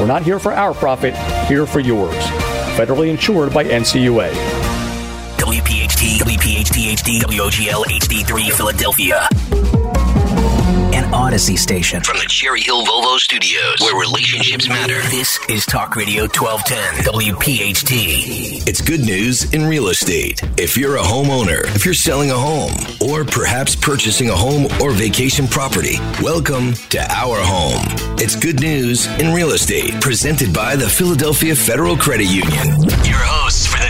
We're not here for our profit, here for yours. Federally insured by NCUA. WPHT, WPHT HD, WOGL HD3 Philadelphia. An Odyssey station. From the Cherry Hill Volvo Studios, where relationships matter. This is Talk Radio 1210, WPHT. It's good news in real estate. If you're a homeowner, if you're selling a home, or perhaps purchasing a home or vacation property, welcome to Our Home. It's good news in real estate, presented by the Philadelphia Federal Credit Union. Your hosts for the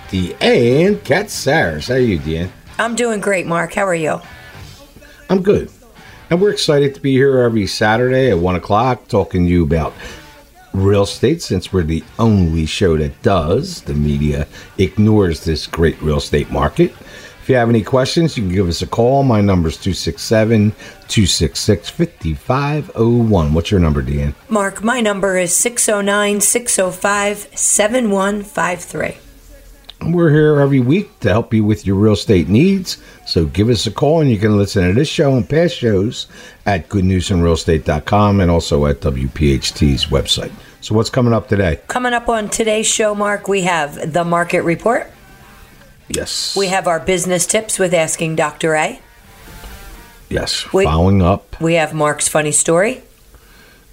Deanne Katsaris. How are you, Deanne? I'm doing great, Mark. How are you? I'm good. And we're excited to be here every Saturday at 1 o'clock talking to you about real estate since we're the only show that does. The media ignores this great real estate market. If you have any questions, you can give us a call. My number is 267 266 5501. What's your number, Deanne? Mark, my number is 609 605 7153. We're here every week to help you with your real estate needs. So give us a call and you can listen to this show and past shows at goodnewsinrealestate.com and also at WPHT's website. So what's coming up today? Coming up on today's show, Mark, we have the market report. Yes. We have our business tips with Asking Dr. A. Yes. We- Following up. We have Mark's funny story.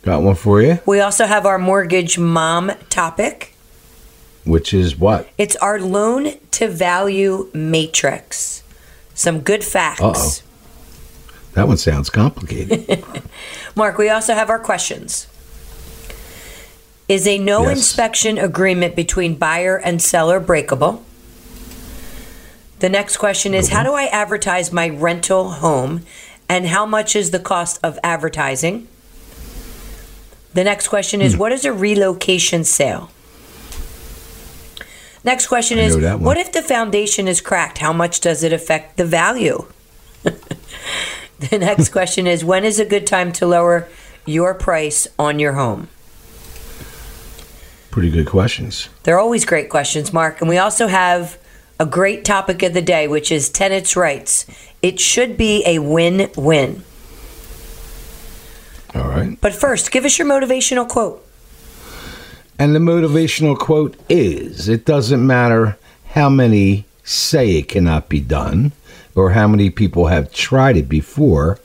Got one for you, We also have our mortgage mom topic. Which is what? It's our loan to value matrix. Some good facts. Uh-oh. That one sounds complicated. Mark, we also have our questions. Is a no Yes. inspection agreement between buyer and seller breakable? The next question is How do I advertise my rental home and how much is the cost of advertising? The next question Hmm. is What is a relocation sale? Next question I is know that one. What if the foundation is cracked? How much does it affect the value? the next question is When is a good time to lower your price on your home? Pretty good questions. They're always great questions, Mark. And we also have a great topic of the day, which is tenants' rights. It should be a win win. All right. But first, give us your motivational quote. And the motivational quote is It doesn't matter how many say it cannot be done or how many people have tried it before.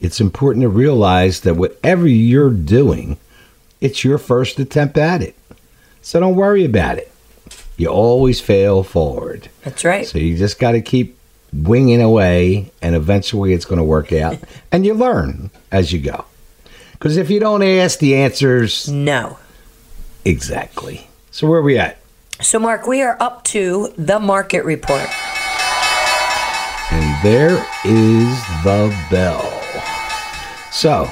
It's important to realize that whatever you're doing, it's your first attempt at it. So don't worry about it. You always fail forward. That's right. So you just got to keep winging away, and eventually it's going to work out. and you learn as you go. Because if you don't ask, the answers No. Exactly. So where are we at? So, Mark, we are up to the market report. And there is the bell. So,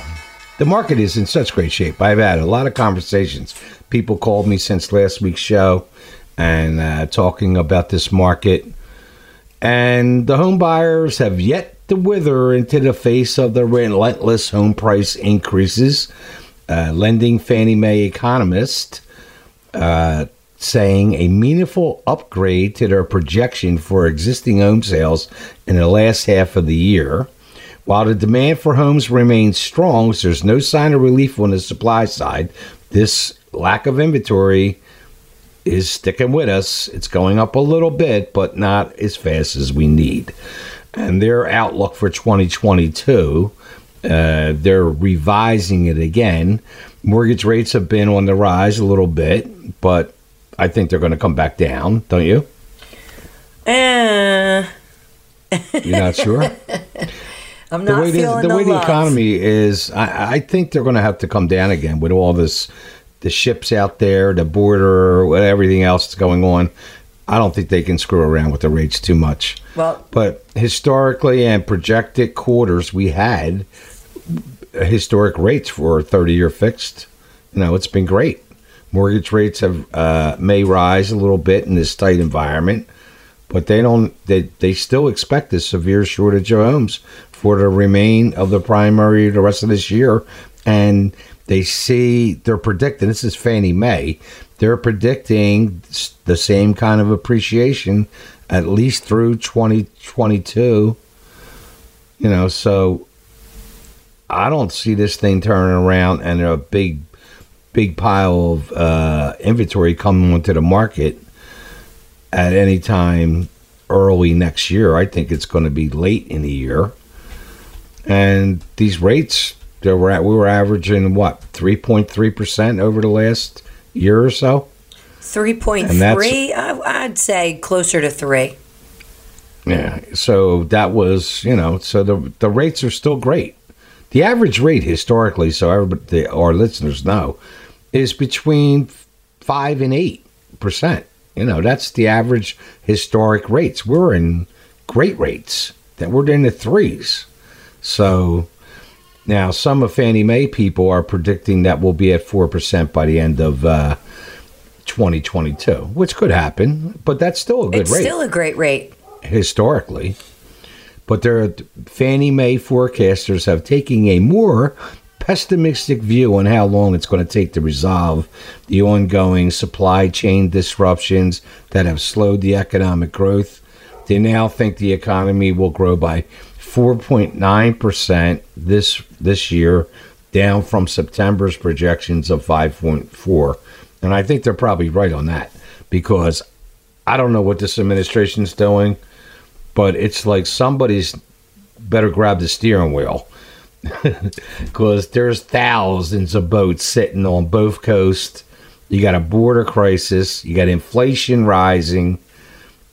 the market is in such great shape. I've had a lot of conversations. People called me since last week's show and uh, talking about this market. And the home buyers have yet to wither into the face of the relentless home price increases. Uh, lending Fannie Mae economist uh, saying a meaningful upgrade to their projection for existing home sales in the last half of the year. While the demand for homes remains strong, so there's no sign of relief on the supply side. This lack of inventory is sticking with us. It's going up a little bit, but not as fast as we need. And their outlook for 2022, uh, they're revising it again. Mortgage rates have been on the rise a little bit, but I think they're going to come back down. Don't you? Eh, You're not sure. I'm the not way, the, feeling the, the, way the economy is, I, I think they're going to have to come down again with all this, the ships out there, the border, everything else that's going on. I don't think they can screw around with the rates too much. Well, But historically and projected quarters, we had historic rates for a 30 year fixed. You know, it's been great. Mortgage rates have uh, may rise a little bit in this tight environment, but they don't. They they still expect a severe shortage of homes for the remain of the primary the rest of this year, and they see they're predicting. This is Fannie Mae. They're predicting the same kind of appreciation at least through 2022. You know, so I don't see this thing turning around and a big, big pile of uh, inventory coming onto the market at any time early next year. I think it's going to be late in the year. And these rates, that we're at, we were averaging what three point three percent over the last year or so. three point three. I'd say closer to three. Yeah. So that was, you know, so the the rates are still great. The average rate historically, so everybody, our listeners know, is between five and eight percent. You know, that's the average historic rates. We're in great rates. That we're in the threes. So now some of Fannie Mae people are predicting that we'll be at four percent by the end of uh, 2022, which could happen, but that's still a good It's rate still a great rate. historically, but their Fannie Mae forecasters have taken a more pessimistic view on how long it's going to take to resolve the ongoing supply chain disruptions that have slowed the economic growth. They now think the economy will grow by 4.9% this this year, down from September's projections of 5.4. And I think they're probably right on that because I don't know what this administration's doing, but it's like somebody's better grab the steering wheel because there's thousands of boats sitting on both coasts. You got a border crisis, you got inflation rising,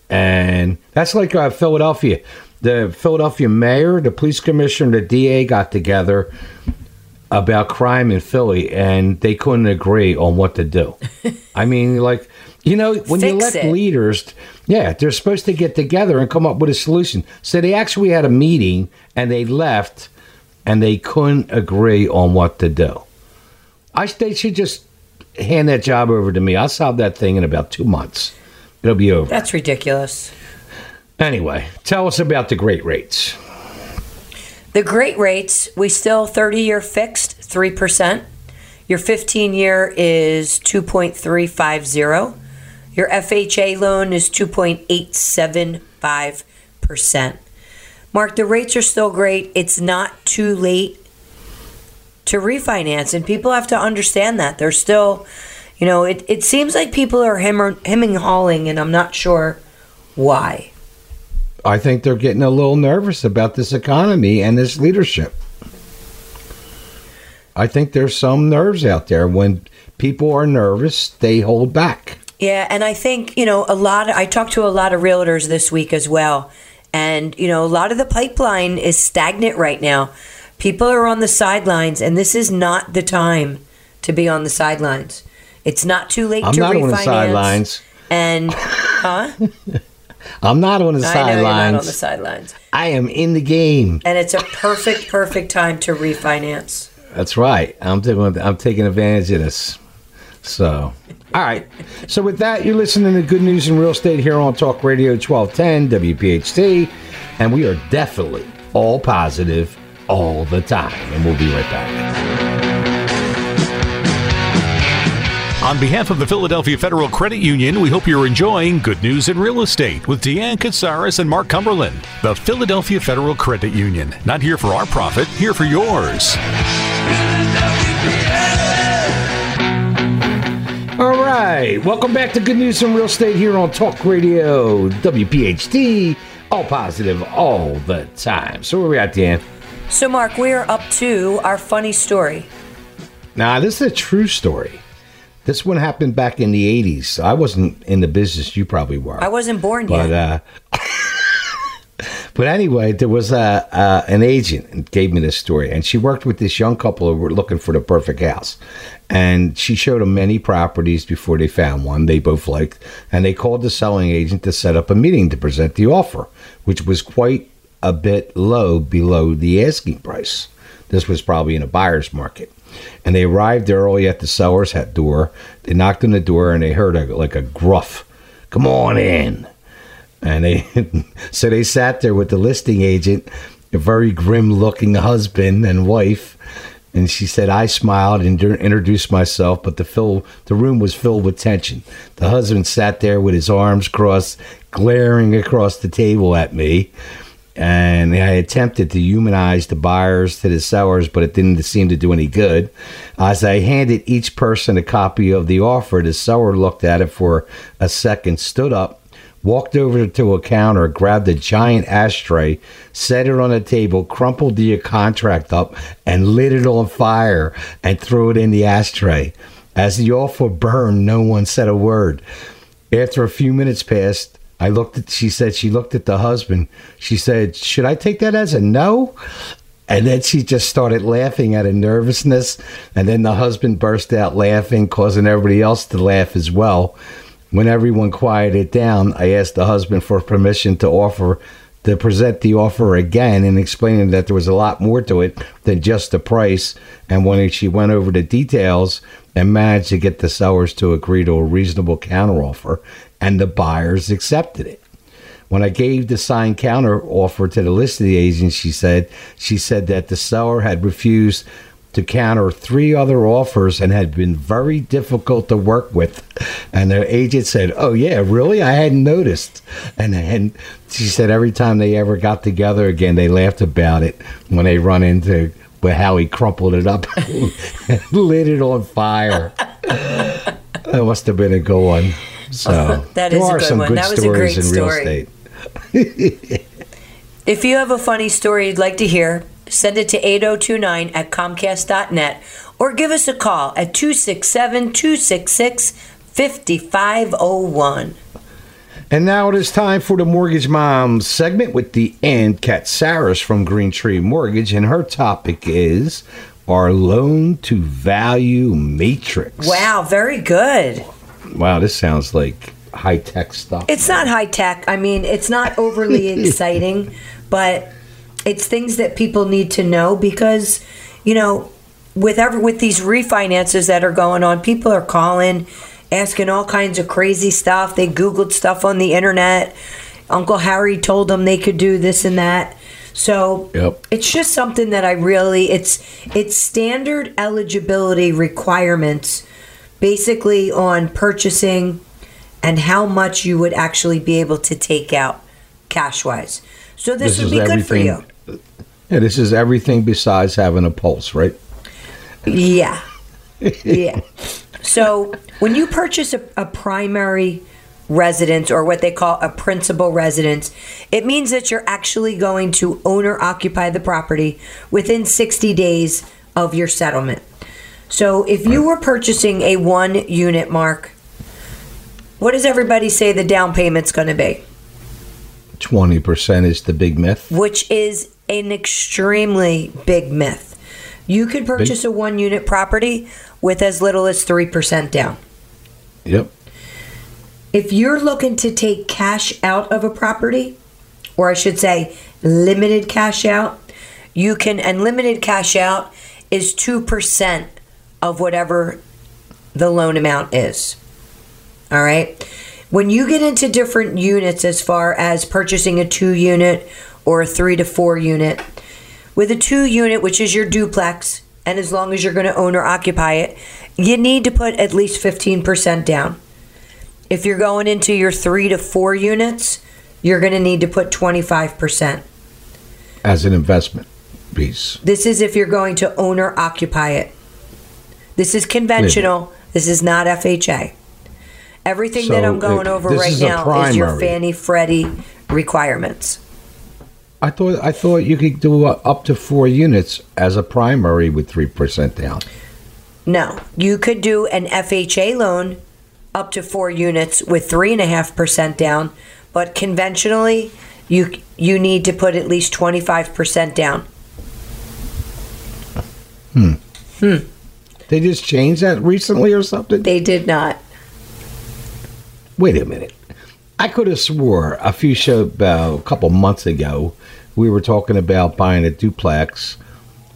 and that's like uh, Philadelphia. The Philadelphia mayor, the police commissioner, the DA got together about crime in Philly, and they couldn't agree on what to do. I mean, like you know, when you Fix elect it. leaders, yeah, they're supposed to get together and come up with a solution. So they actually had a meeting, and they left, and they couldn't agree on what to do. I they should just hand that job over to me. I'll solve that thing in about two months. It'll be over. That's ridiculous. Anyway, tell us about the great rates. The great rates, we still 30 year fixed 3%. Your 15 year is 2.350. Your FHA loan is 2.875%. Mark, the rates are still great. It's not too late to refinance, and people have to understand that. They're still, you know, it, it seems like people are hem- hemming hawing, and I'm not sure why. I think they're getting a little nervous about this economy and this leadership. I think there's some nerves out there. When people are nervous, they hold back. Yeah, and I think, you know, a lot I talked to a lot of realtors this week as well. And, you know, a lot of the pipeline is stagnant right now. People are on the sidelines and this is not the time to be on the sidelines. It's not too late I'm to not refinance. on the sidelines. And huh? I'm not on the I know you're not on the sidelines. sidelines. I am in the game. And it's a perfect, perfect time to refinance. That's right. I'm taking I'm taking advantage of this. So, all right. So with that, you're listening to Good News in Real Estate here on Talk Radio 1210 WPHT, and we are definitely all positive all the time. And we'll be right back. On behalf of the Philadelphia Federal Credit Union, we hope you're enjoying Good News in Real Estate with Deanne Katsaris and Mark Cumberland. The Philadelphia Federal Credit Union. Not here for our profit, here for yours. Right. Welcome back to Good News in Real Estate here on Talk Radio WPHT. All positive all the time. So where are we at, Dan? So, Mark, we are up to our funny story. Now, this is a true story. This one happened back in the '80s. I wasn't in the business. You probably were. I wasn't born but yet. uh, but anyway, there was a uh, an agent and gave me this story, and she worked with this young couple who were looking for the perfect house, and she showed them many properties before they found one they both liked, and they called the selling agent to set up a meeting to present the offer, which was quite a bit low below the asking price. This was probably in a buyer's market. And they arrived early at the seller's door. They knocked on the door and they heard a, like a gruff, "Come on in." And they so they sat there with the listing agent, a very grim-looking husband and wife. And she said, I smiled and introduced myself, but the fill, the room was filled with tension. The husband sat there with his arms crossed, glaring across the table at me and I attempted to humanize the buyers to the sellers, but it didn't seem to do any good. As I handed each person a copy of the offer, the seller looked at it for a second, stood up, walked over to a counter, grabbed a giant ashtray, set it on a table, crumpled the contract up, and lit it on fire and threw it in the ashtray. As the offer burned, no one said a word. After a few minutes passed, I looked at, she said, she looked at the husband. She said, Should I take that as a no? And then she just started laughing out of nervousness. And then the husband burst out laughing, causing everybody else to laugh as well. When everyone quieted down, I asked the husband for permission to offer to present the offer again and explaining that there was a lot more to it than just the price. And when she went over the details and managed to get the sellers to agree to a reasonable counteroffer, and the buyers accepted it. When I gave the signed counteroffer to the listing agent, she said she said that the seller had refused to counter three other offers and had been very difficult to work with. And the agent said, "Oh yeah, really? I hadn't noticed." And and she said every time they ever got together again, they laughed about it when they run into with how he crumpled it up and lit it on fire. that must have been a good one. So That there is a are good some one. good That was a stories great in real story. estate. If you have a funny story you'd like to hear, send it to 8029 at comcast.net or give us a call at 267 266 5501. And now it is time for the Mortgage Moms segment with Deanne Katsaris from Green Tree Mortgage, and her topic is our loan to value matrix. Wow, very good. Wow, this sounds like high tech stuff. It's not high tech. I mean, it's not overly exciting, but it's things that people need to know because, you know, with every, with these refinances that are going on, people are calling, asking all kinds of crazy stuff. They googled stuff on the internet. Uncle Harry told them they could do this and that. So Yep. it's just something that I really it's it's standard eligibility requirements basically on purchasing and how much you would actually be able to take out cash wise. So this, would be good for you. Yeah, this is everything besides having a pulse, right? Yeah. Yeah. so when you purchase a, a primary residence or what they call a principal residence, it means that you're actually going to owner occupy the property within 60 days of your settlement. So if you were purchasing a one unit mark, what does everybody say the down payment's going to be? 20% is the big myth. which is an extremely big myth. You could purchase a one unit property with as little as 3% down. Yep. If you're looking to take cash out of a property, or I should say limited cash out, you can, and limited cash out is 2% of whatever the loan amount is. All right. When you get into different units, as far as purchasing a two unit or a three to four unit, with a two unit, which is your duplex, and as long as you're going to own or occupy it, you need to put at least 15% down. If you're going into your three to four units, you're going to need to put 25%. As an investment piece. This is if you're going to own or occupy it. This is conventional. This is not FHA. Everything that I'm going uh, over right is now is your. Fannie Freddie requirements. I thought I thought you could do up to four units as a primary with three percent down. No, you could do an FHA loan up to four units with three and a half percent down, but conventionally, you you need to put at least twenty five percent down. Hmm. Hmm. They just changed that recently or something? They did not. Wait a minute. I could have swore a few show about a couple months ago we were talking about buying a duplex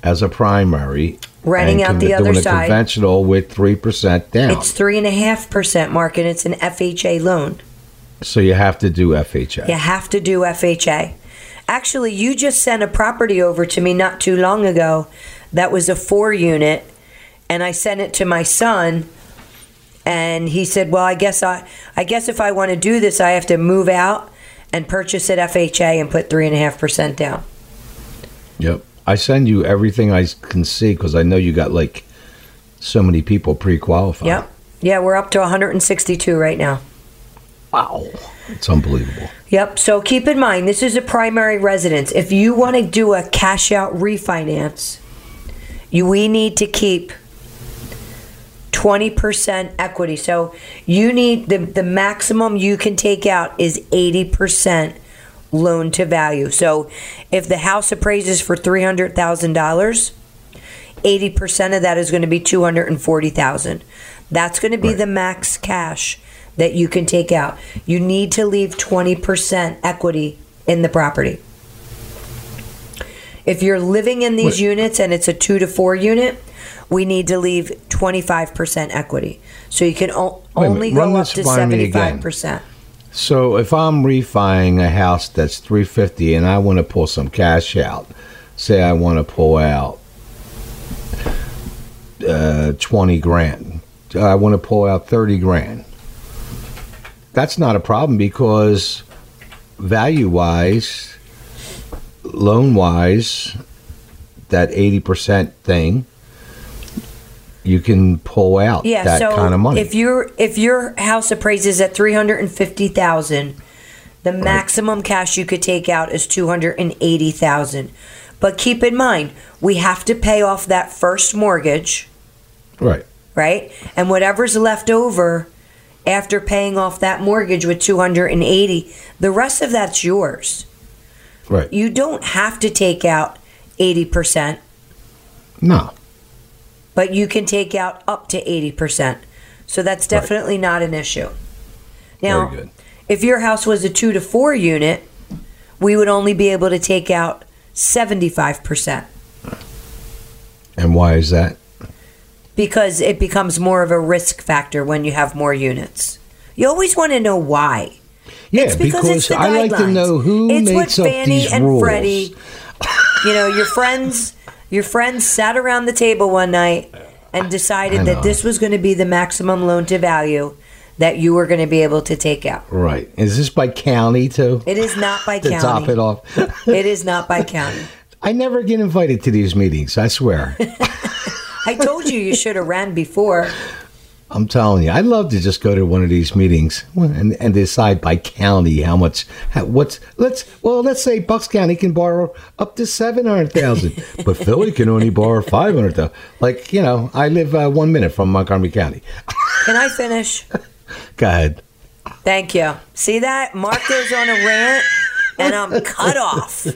as a primary, Renting out the other doing side. a conventional with three percent down. It's three and a half percent, Mark, and it's an FHA loan. so you have to do FHA. You have to do FHA. Actually, you just sent a property over to me not too long ago that was a four unit, and I sent it to my son. And he said, "Well, I guess I, I guess if I want to do this, I have to move out and purchase it FHA and put three and a half percent down." Yep. I send you everything I can see because I know you got like so many people pre-qualified. Yep. Yeah, we're up to 162 right now. Wow. It's unbelievable. Yep. So keep in mind, this is a primary residence. If you want to do a cash out refinance, you we need to keep 20% equity. So you need the the maximum you can take out is 80% loan to value. So if the house appraises for $300,000, 80% of that is going to be 240,000. That's going to be Right. the max cash that you can take out. You need to leave 20% equity in the property. If you're living in these Wait. units and it's a 2 to 4 unit, we need to leave 25% equity. So you can o- only go up to by me again. 75%. So if I'm refining a house that's 350 and I want to pull some cash out, say I want to pull out uh, 20 grand, I want to pull out 30 grand. That's not a problem because value wise, loan wise, that 80% thing, you can pull out Yeah, that so kind of money. if your if your house appraises at 350,000, the maximum cash you could take out is 280,000. But keep in mind, we have to pay off that first mortgage, right. right? And whatever's left over after paying off that mortgage with 280, the rest of that's yours. Right. You don't have to take out 80%, No. But you can take out up to 80%. So that's definitely not an issue. Now, if your house was a 2 to 4 unit, we would only be able to take out 75% And why is that? because it becomes more of a risk factor when you have more units. You always want to know why. Yeah, It's because, it's the I like to know who it's makes what up Fannie these and rules. Freddie, you know, your friends, your friends sat around the table one night and decided that this was going to be the maximum loan to value that you were going to be able to take out. Right. Is this by county too? It is not by to county. top it off. It is not by county. I never get invited to these meetings. I swear. I told you you should have ran before. I'm telling you, I'd love to just go to one of these meetings and, and decide by county how much, how, what's, let's, well, let's say Bucks County can borrow up to 700,000, but Philly can only borrow 500,000. Like, you know, I live uh, one minute from Montgomery County. Can I finish? Go ahead. Thank you. See that? Mark goes on a rant and I'm cut off.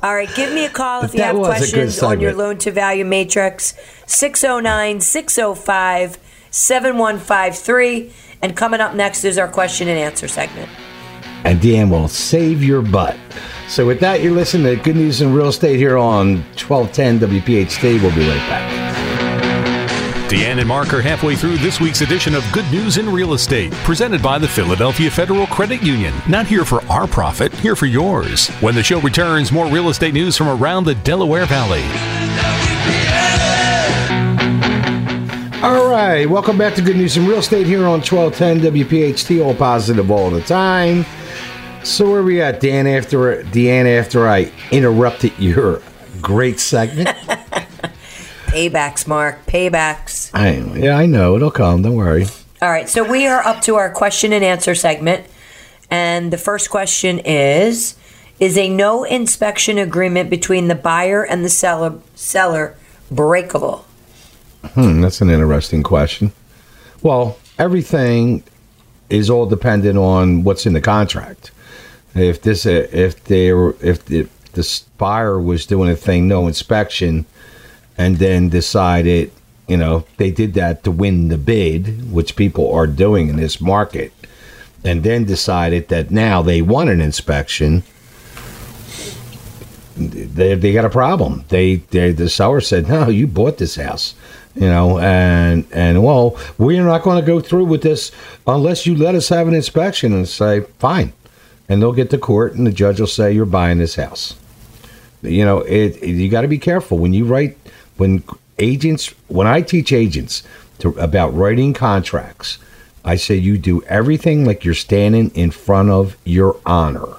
All right, give me a call if you have was a good questions on your loan to value matrix 609 605 7153. And coming up next is our question and answer segment. and Deanne will save your butt. So with that, you're listening to Good News in Real Estate here on 1210 WPHT. We'll be right back. Deanne and Mark are halfway through this week's edition of Good News in Real Estate, presented by the Philadelphia Federal Credit Union. Not here for our profit, here for yours. When the show returns, more real estate news from around the Delaware Valley. All right, welcome back to Good News in Real Estate here on 1210 WPHT, all positive all the time. So where we at, Dan? After Deanna, after I interrupted your great segment, Paybacks, Mark. Paybacks. I yeah, I know it'll come. Don't worry. All right, so we are up to our question and answer segment. And the first question is Is a no inspection agreement between the buyer and the seller, seller breakable? Hmm, that's an interesting question. Well, everything is all dependent on what's in the contract. If this, uh, if they, if the, the buyer was doing a thing, no inspection, and then decided, you know, they did that to win the bid, which people are doing in this market, and then decided that now they want an inspection. They, they got a problem. They, they the seller said, "No, you bought this house." You know, and and well, we're not going to go through with this unless you let us have an inspection and say fine, and they'll get to court and the judge will say you're buying this house. You know, it, it you got to be careful when you write when agents when I teach agents to, about writing contracts. I say you do everything like you're standing in front of your honor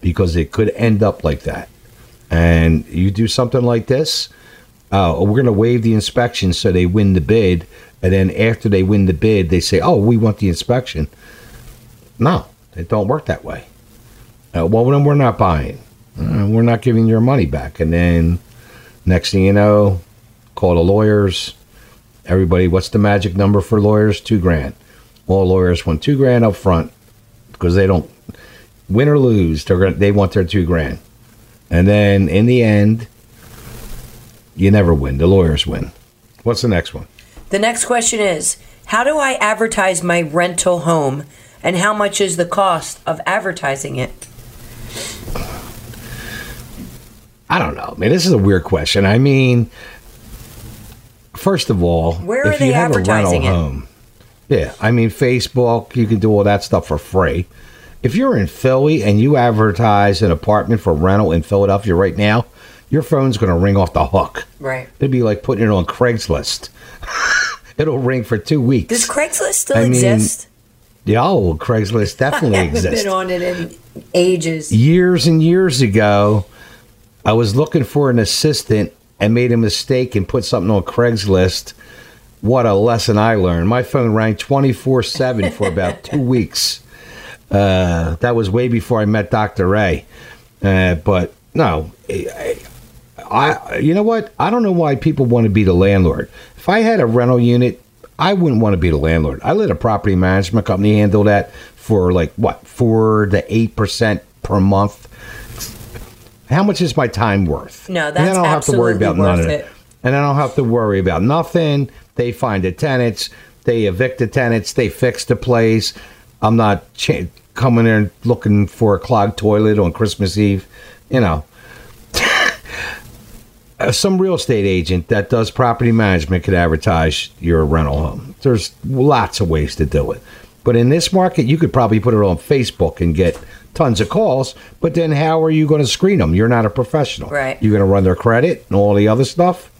because it could end up like that. And you do something like this, uh, we're going to waive the inspection so they win the bid. And then after they win the bid, they say, oh, we want the inspection. No, it don't work that way. Uh, well, then we're not buying. Uh, we're not giving your money back. And then next thing you know, call the lawyers. Everybody, what's the magic number for lawyers? Two grand. All lawyers want two grand up front because they don't win or lose. They're gonna, they want their two grand. And then in the end, you never win. The lawyers win. What's the next one? The next question is How do I advertise my rental home and how much is the cost of advertising it? I don't know, man. This is a weird question. I mean, first of all, Where are if they you have a rental advertising it? home, yeah, I mean, Facebook, you can do all that stuff for free. If you're in Philly and you advertise an apartment for rental in Philadelphia right now, your phone's going to ring off the hook. Right. It'd be like putting it on Craigslist. It'll ring for two weeks. Does Craigslist still I mean, exist? yeah, oh, Craigslist definitely exists. I haven't exists. been on it in ages. years and years ago, I was looking for an assistant and made a mistake and put something on Craigslist. What a lesson I learned. My phone rang 24 7 for about two weeks. Uh, that was way before I met Dr. Ray. Uh, but no, I, I, you know what? I don't know why people want to be the landlord. If I had a rental unit, I wouldn't want to be the landlord. I let a property management company handle that for like what four to eight percent per month. How much is my time worth? No, And that's I don't have to worry about none of worth it. it. And I don't have to worry about nothing. They find the tenants, they evict the tenants, they fix the place. I'm not cha- coming there and looking for a clogged toilet on Christmas Eve. You know, Uh, some real estate agent that does property management could advertise your rental home. There's lots of ways to do it. But in this market, you could probably put it on Facebook and get tons of calls. But then how are you going to screen them? You're not a professional. Right. You're going to run their credit and all the other stuff.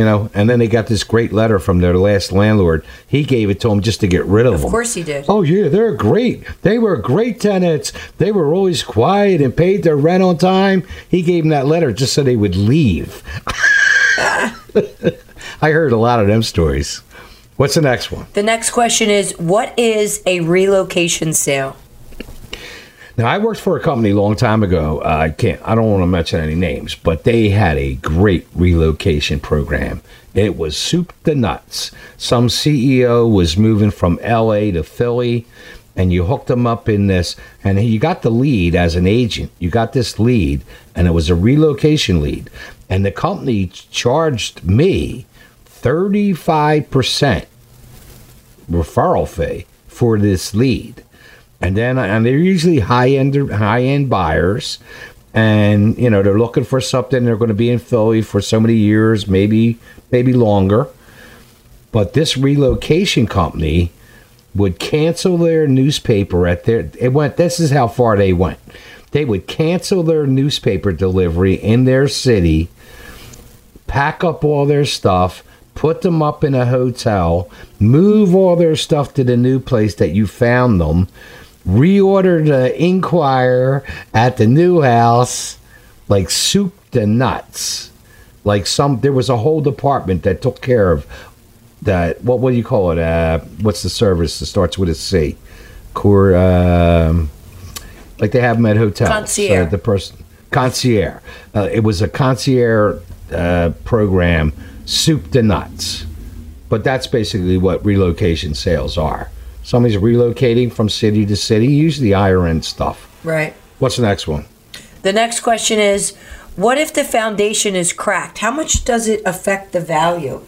You know, and then they got this great letter from their last landlord. He gave it to them just to get rid of, Of them. Of course he did. Oh yeah, they're great. They were great tenants. They were always quiet and paid their rent on time. He gave them that letter just so they would leave. I heard a lot of them stories. What's the next one? The next question is What is a relocation sale? Now I worked for a company a long time ago. Uh, I can't. I don't want to mention any names, but they had a great relocation program. It was soup to nuts. Some CEO was moving from L.A. to Philly, and you hooked them up in this, and you got the lead as an agent. You got this lead, and it was a relocation lead, and the company charged me thirty-five percent referral fee for this lead. And then and they're usually high end high end buyers and you know they're looking for something they're going to be in Philly for so many years, maybe maybe longer. But this relocation company would cancel their newspaper at their it went this is how far they went. They would cancel their newspaper delivery in their city pack up all their stuff, put them up in a hotel, move all their stuff to the new place that you found them, reorder the Inquirer at the new house, like soup to nuts. Like some, there was a whole department that took care of that. What what do you call it? Uh, what's the service that starts with a C? Core, um, like they have them at hotels. Concierge. Uh, the person concierge. Uh, it was a concierge uh, program soup to nuts. But that's basically what relocation sales are. Somebody's relocating from city to city, use the end stuff. Right. What's the next one? The next question is what if the foundation is cracked? How much does it affect the value?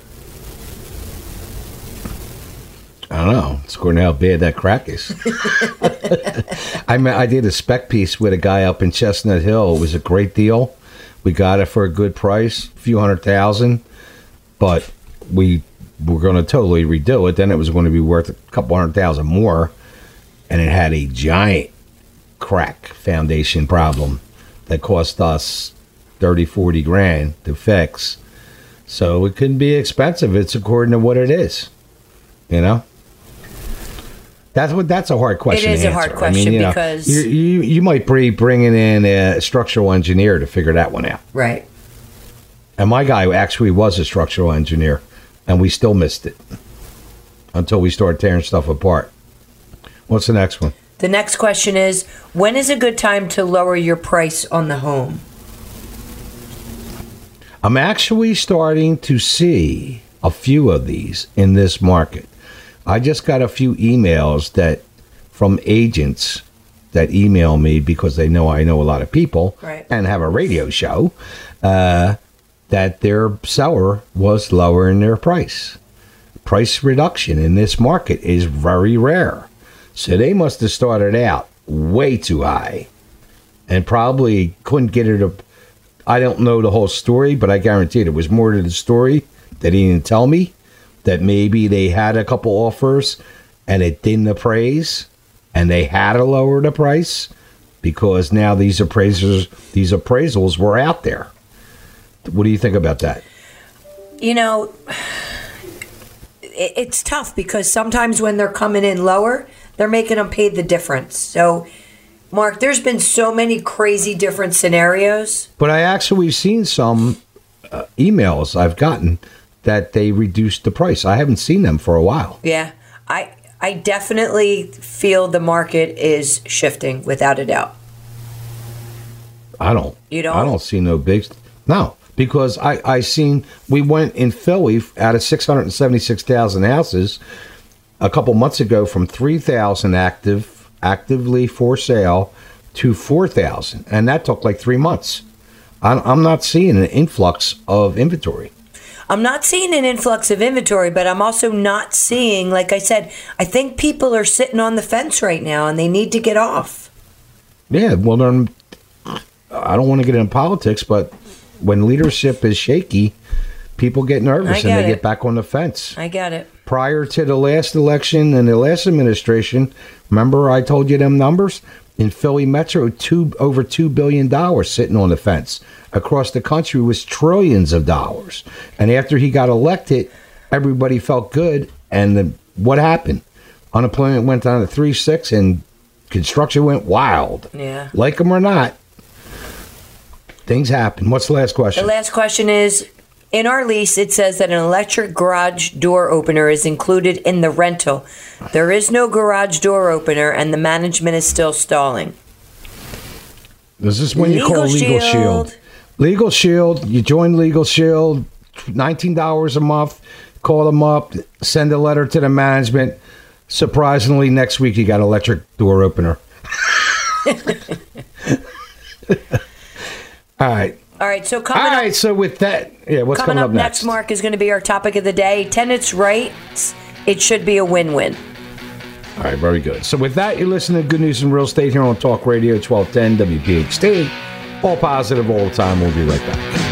I don't know. It's according to how bad that crack is. I mean, I did a spec piece with a guy up in Chestnut Hill. It was a great deal. We got it for a good price, a few hundred thousand, but we were going to totally redo it. Then it was going to be worth a couple hundred thousand more, and it had a giant crack foundation problem that cost us 30, 40 grand to fix. So it couldn't be expensive. It's according to what it is, you know. That's what. That's a hard question. is to a hard question you know, because- you, you you might be bringing in a structural engineer to figure that one out. Right. And my guy actually was a structural engineer, and we still missed it until we started tearing stuff apart. What's the next one? The next question is when is a good time to lower your price on the home? I'm actually starting to see a few of these in this market. I just got a few emails that from agents that email me because they know I know a lot of people Right. and have a radio show uh, that their seller was lowering their price. Price reduction in this market is very rare. So they must have started out way too high and probably couldn't get it. Up. I don't know the whole story, but I guarantee it was more to the story that he didn't tell me. That maybe they had a couple offers and it didn't appraise, and they had to lower the price because now these appraisers, these appraisals were out there. What do you think about that? You know, it's tough because sometimes when they're coming in lower, they're making them pay the difference. So, Mark, there's been so many crazy different scenarios. But I actually we've seen some uh, emails I've gotten that they reduced the price. I haven't seen them for a while. Yeah. I I definitely feel the market is shifting without a doubt. I don't. You don't? I don't see no big. No, because I I seen we went in Philly out of six hundred and seventy six thousand houses a couple months ago from three thousand active actively for sale to four thousand, and that took like three months. I'm, I'm not seeing an influx of inventory. I'm not seeing an influx of inventory, but I'm also not seeing, like I said, I think people are sitting on the fence right now and they need to get off. Yeah, well, then I don't want to get into politics, but when leadership is shaky, people get nervous and they it. get back on the fence. I get it. prior to the last election and the last administration, remember I told you them numbers? In Philly Metro, two over two billion dollars sitting on the fence. Across the country was trillions of dollars. And after he got elected, everybody felt good. And the, what happened? Unemployment went down to three six, and construction went wild. Yeah. Like them or not, things happen. What's the last question? The last question is In our lease, it says that an electric garage door opener is included in the rental. There is no garage door opener, and the management is still stalling. This is when you call Legal Shield. Shield. Legal Shield. You join Legal Shield. Nineteen dollars a month. Call them up. Send a letter to the management. Surprisingly, next week you got electric door opener. All right. All right, so All coming up. right. So with that, yeah, what's Coming coming, up next, Mark, is going to be our topic of the day. Tenants' rights. It should be a win-win. All right, very good. So with that, you're listening to Good News in Real Estate here on Talk Radio 1210 WPHT. All positive all the time. We'll be right back.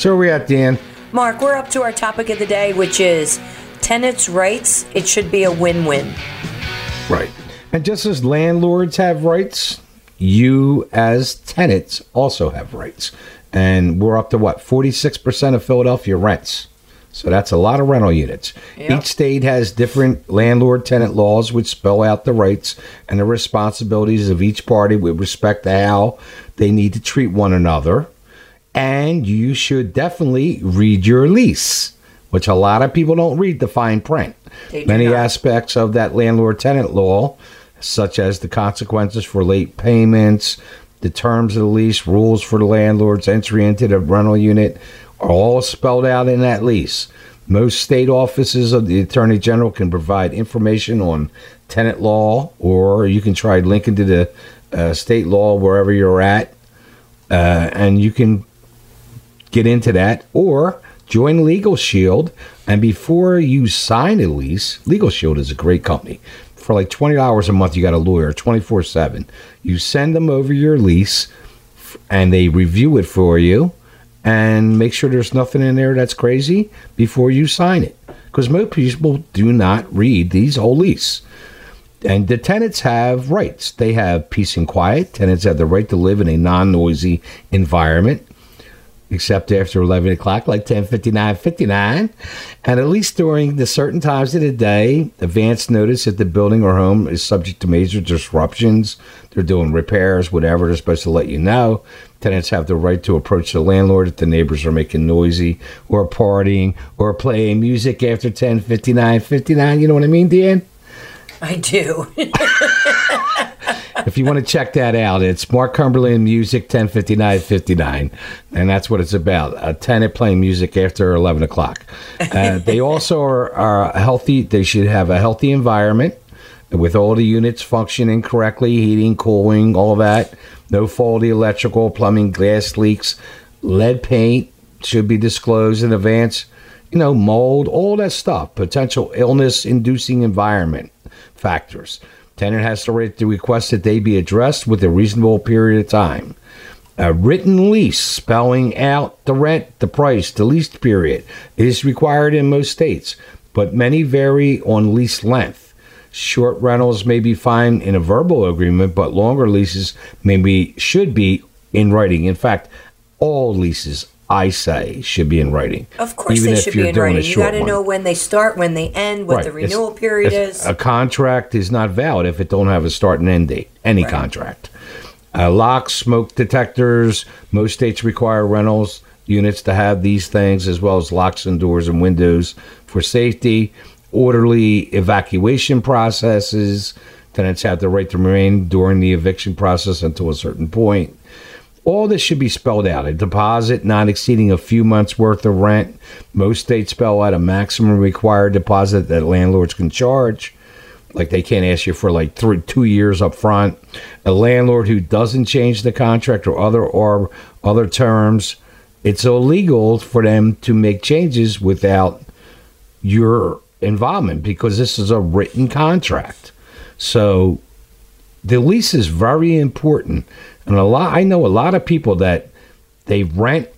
So where we at, Dan? Mark, we're up to our topic of the day, which is tenants' rights. It should be a win-win. Right. And just as landlords have rights, you as tenants also have rights. and we're up to what 46% of Philadelphia rents. So that's a lot of rental units. Yep. Each state has different landlord tenant laws which spell out the rights and the responsibilities of each party with respect to how they need to treat one another. And you should definitely read your lease, which a lot of people don't read the fine print. They Many aspects of that landlord tenant law, such as the consequences for late payments, the terms of the lease, rules for the landlord's entry into the rental unit, are all spelled out in that lease. Most state offices of the Attorney General can provide information on tenant law, or you can try linking to the uh, state law wherever you're at, uh, and you can get into that or join Legal Shield. And before you sign a lease, Legal Shield is a great company. For like twenty dollars a month, you got a lawyer twenty four seven. You send them over your lease, and they review it for you, and make sure there's nothing in there that's crazy before you sign it. Because most people do not read these whole lease. And the tenants have rights. They have peace and quiet. Tenants have the right to live in a non-noisy environment except after 11 o'clock, like 10, 59, 59. And at least during the certain times of the day, advance notice that the building or home is subject to major disruptions. They're doing repairs, whatever. They're supposed to let you know. Tenants have the right to approach the landlord if the neighbors are making noisy or partying or playing music after 10, 59, 59. You know what I mean, Dan? I do. if you want to check that out, it's Mark Cumberland Music 105959. And that's what it's about. A tenant playing music after 11 o'clock. Uh, they also are, are healthy. They should have a healthy environment with all the units functioning correctly, heating, cooling, all that. No faulty electrical, plumbing, glass leaks, lead paint should be disclosed in advance. You know, mold, all that stuff. Potential illness inducing environment factors. Tenant has the right to request that they be addressed with a reasonable period of time. A written lease spelling out the rent, the price, the lease period is required in most states, but many vary on lease length. Short rentals may be fine in a verbal agreement, but longer leases maybe should be in writing. In fact, all leases, I say, should be in writing. Of course, even they if should be in writing. You got to know when they start, when they end, what Right. the It's- renewal period it's- is. A contract is not valid if it don't have a start and end date. Any contract. Uh, locks, smoke detectors. Most states require rentals units to have these things, as well as locks and doors and windows for safety. Orderly evacuation processes. Tenants have the right to remain during the eviction process until a certain point. All this should be spelled out. A deposit not exceeding a few months' worth of rent. Most states spell out a maximum required deposit that landlords can charge. Like they can't ask you for like three, two years up front. A landlord who doesn't change the contract or other or other terms, it's illegal for them to make changes without your involvement because this is a written contract. So the lease is very important, and a lot. I know a lot of people that they rent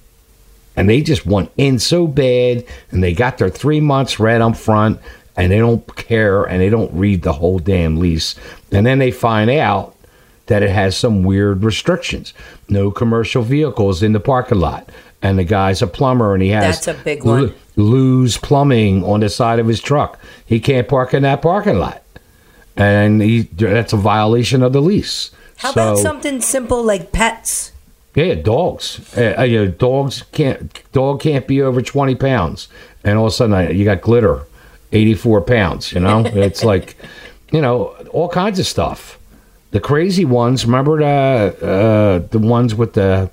and they just want in so bad, and they got their three months rent up front, and they don't care, and they don't read the whole damn lease, and then they find out that it has some weird restrictions. No commercial vehicles in the parking lot, and the guy's a plumber, and he has That's a big one. Lou's plumbing on the side of his truck. He can't park in that parking lot, and he that's a violation of the lease. How about something simple like pets? yeah, dogs. Uh, uh, you know, dogs can't. Dog can't be over twenty pounds, and all of a sudden uh, you got glitter, eighty-four pounds. You know, it's like, you know, all kinds of stuff. The crazy ones. Remember the uh, the ones with the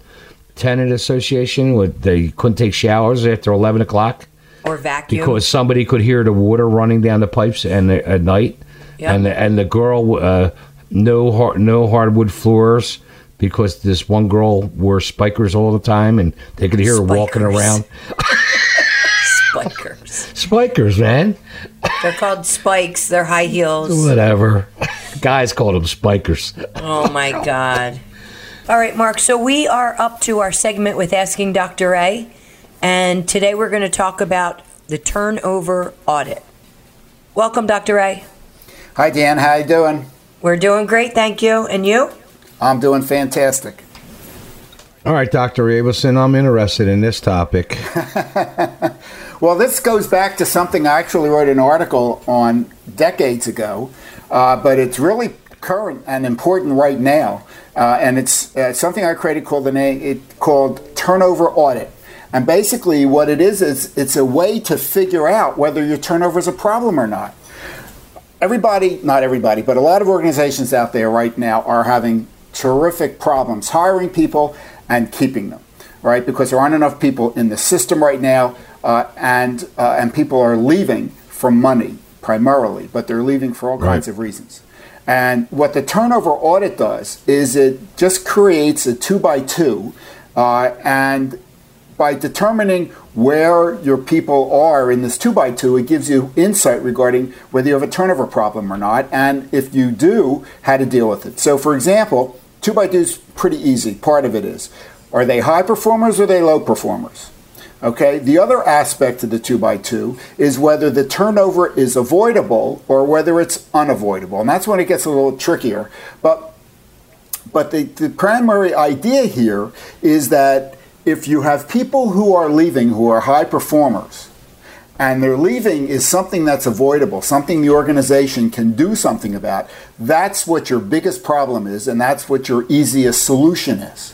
tenant association with they couldn't take showers after eleven o'clock Or vacuum? because somebody could hear the water running down the pipes and at night, Yep. and the, and the girl uh, no hard, no hardwood floors because this one girl wore spikers all the time and they could hear her walking around. Spikers. Spikers, man, They're called spikes. They're high heels. whatever. Guys called them spikers. Oh my God. All right, Mark. So we are up to our segment with Asking Dr. A. And today we're going to talk about the turnover audit. Welcome, Dr. A. Hi Dan, how you doing? We're doing great, thank you. And you? I'm doing fantastic. All right, Dr. Abelson, I'm interested in this topic. well, this goes back to something I actually wrote an article on decades ago, uh, but it's really current and important right now. Uh, and it's uh, something I created called the name it called turnover audit. And basically, what it is is it's a way to figure out whether your turnover is a problem or not. Everybody, not everybody, but a lot of organizations out there right now are having terrific problems hiring people and keeping them, right? Because there aren't enough people in the system right now, uh, and uh, and people are leaving for money primarily, but they're leaving for all right. kinds of reasons. And what the turnover audit does is it just creates a two by two, uh, and by determining where your people are in this two by two, it gives you insight regarding whether you have a turnover problem or not, and if you do, how to deal with it. So, for example, two by two is pretty easy. Part of it is are they high performers or are they low performers? Okay, the other aspect of the 2 by 2 is whether the turnover is avoidable or whether it's unavoidable. And that's when it gets a little trickier. But but the, the primary idea here is that if you have people who are leaving who are high performers, and their leaving is something that's avoidable, something the organization can do something about, that's what your biggest problem is, and that's what your easiest solution is.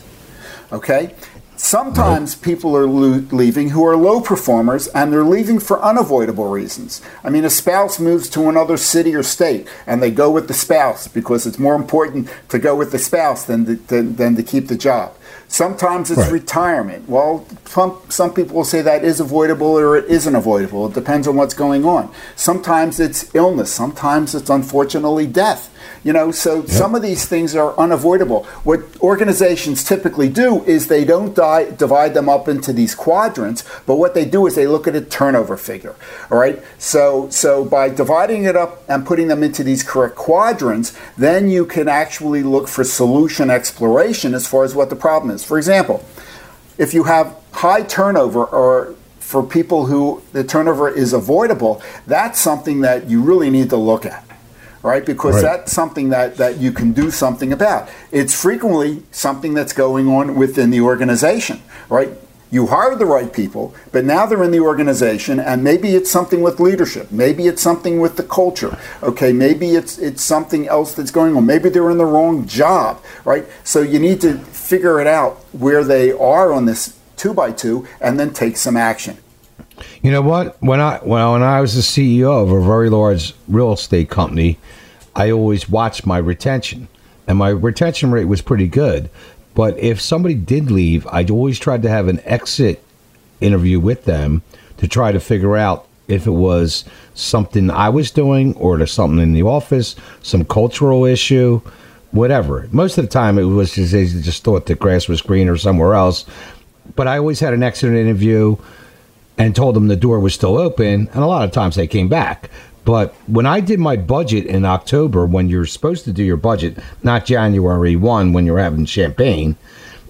Okay? Sometimes people are lo- leaving who are low performers and they're leaving for unavoidable reasons. I mean, a spouse moves to another city or state and they go with the spouse because it's more important to go with the spouse than to, than, than to keep the job. Sometimes it's right. retirement. Well, some, some people will say that is avoidable or it isn't avoidable. It depends on what's going on. Sometimes it's illness. Sometimes it's unfortunately death. You know, so yep. some of these things are unavoidable. What organizations typically do is they don't die, divide them up into these quadrants, but what they do is they look at a turnover figure. All right. So so by dividing it up and putting them into these correct quadrants, then you can actually look for solution exploration as far as what the problem is. For example, if you have high turnover or for people who the turnover is avoidable, that's something that you really need to look at right? Because right. that's something that, that you can do something about. It's frequently something that's going on within the organization, right? You hired the right people, but now they're in the organization, and maybe it's something with leadership. Maybe it's something with the culture. Okay, maybe it's it's something else that's going on. Maybe they're in the wrong job, right? So you need to figure it out where they are on this two by two, and then take some action. You know what? When I well, when I was the CEO of a very large real estate company, I always watched my retention, and my retention rate was pretty good. But if somebody did leave, I'd always tried to have an exit interview with them to try to figure out if it was something I was doing or there's something in the office, some cultural issue, whatever. Most of the time, it was just they just thought the grass was greener somewhere else. But I always had an exit interview and told them the door was still open, and a lot of times they came back. But when I did my budget in October, when you're supposed to do your budget, not January 1 when you're having champagne,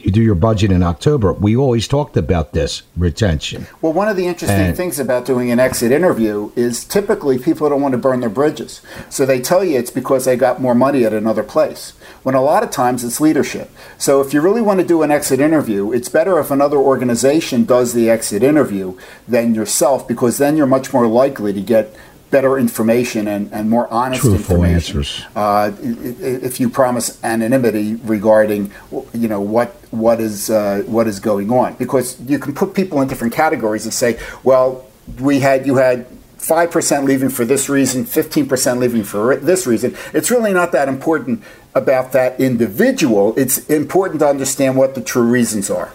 you do your budget in October. We always talked about this retention. Well, one of the interesting and, things about doing an exit interview is typically people don't want to burn their bridges. So they tell you it's because they got more money at another place, when a lot of times it's leadership. So if you really want to do an exit interview, it's better if another organization does the exit interview than yourself because then you're much more likely to get better information and, and more honest Truthful information. Answers. Uh, if you promise anonymity regarding, you know, what what is uh, what is going on, because you can put people in different categories and say, well, we had you had. 5% leaving for this reason, 15% leaving for this reason. It's really not that important about that individual. It's important to understand what the true reasons are.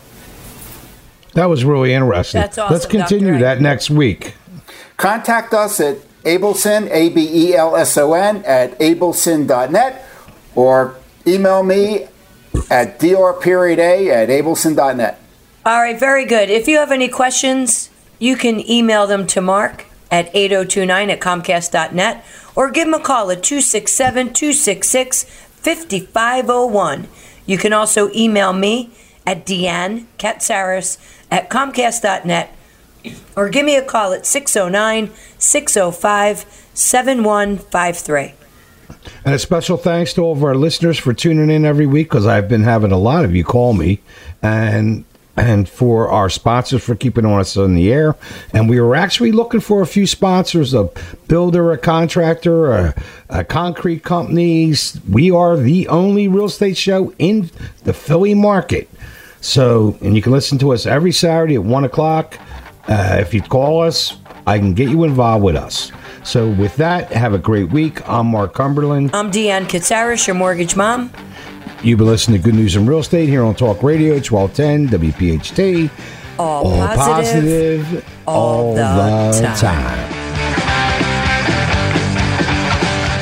That was really interesting. That's awesome, Let's continue Dr. that next week. Contact us at Abelson, A B E L S O N, at abelson.net, or email me at dr period a at abelson.net. All right, very good. If you have any questions, you can email them to Mark at 8029 at comcast.net or give him a call at 267 266 5501. You can also email me at Deanne Katsaris at comcast.net or give me a call at 609 605 7153. And a special thanks to all of our listeners for tuning in every week because I've been having a lot of you call me and and for our sponsors for keeping us on the air. And we were actually looking for a few sponsors a builder, a contractor, a, a concrete companies. We are the only real estate show in the Philly market. So, and you can listen to us every Saturday at 1 o'clock. Uh, if you call us, I can get you involved with us. So, with that, have a great week. I'm Mark Cumberland. I'm Deanne Katsaris, your mortgage mom. You've been listening to Good News in Real Estate here on Talk Radio 1210 WPHT. All, positive, positive all the time. time.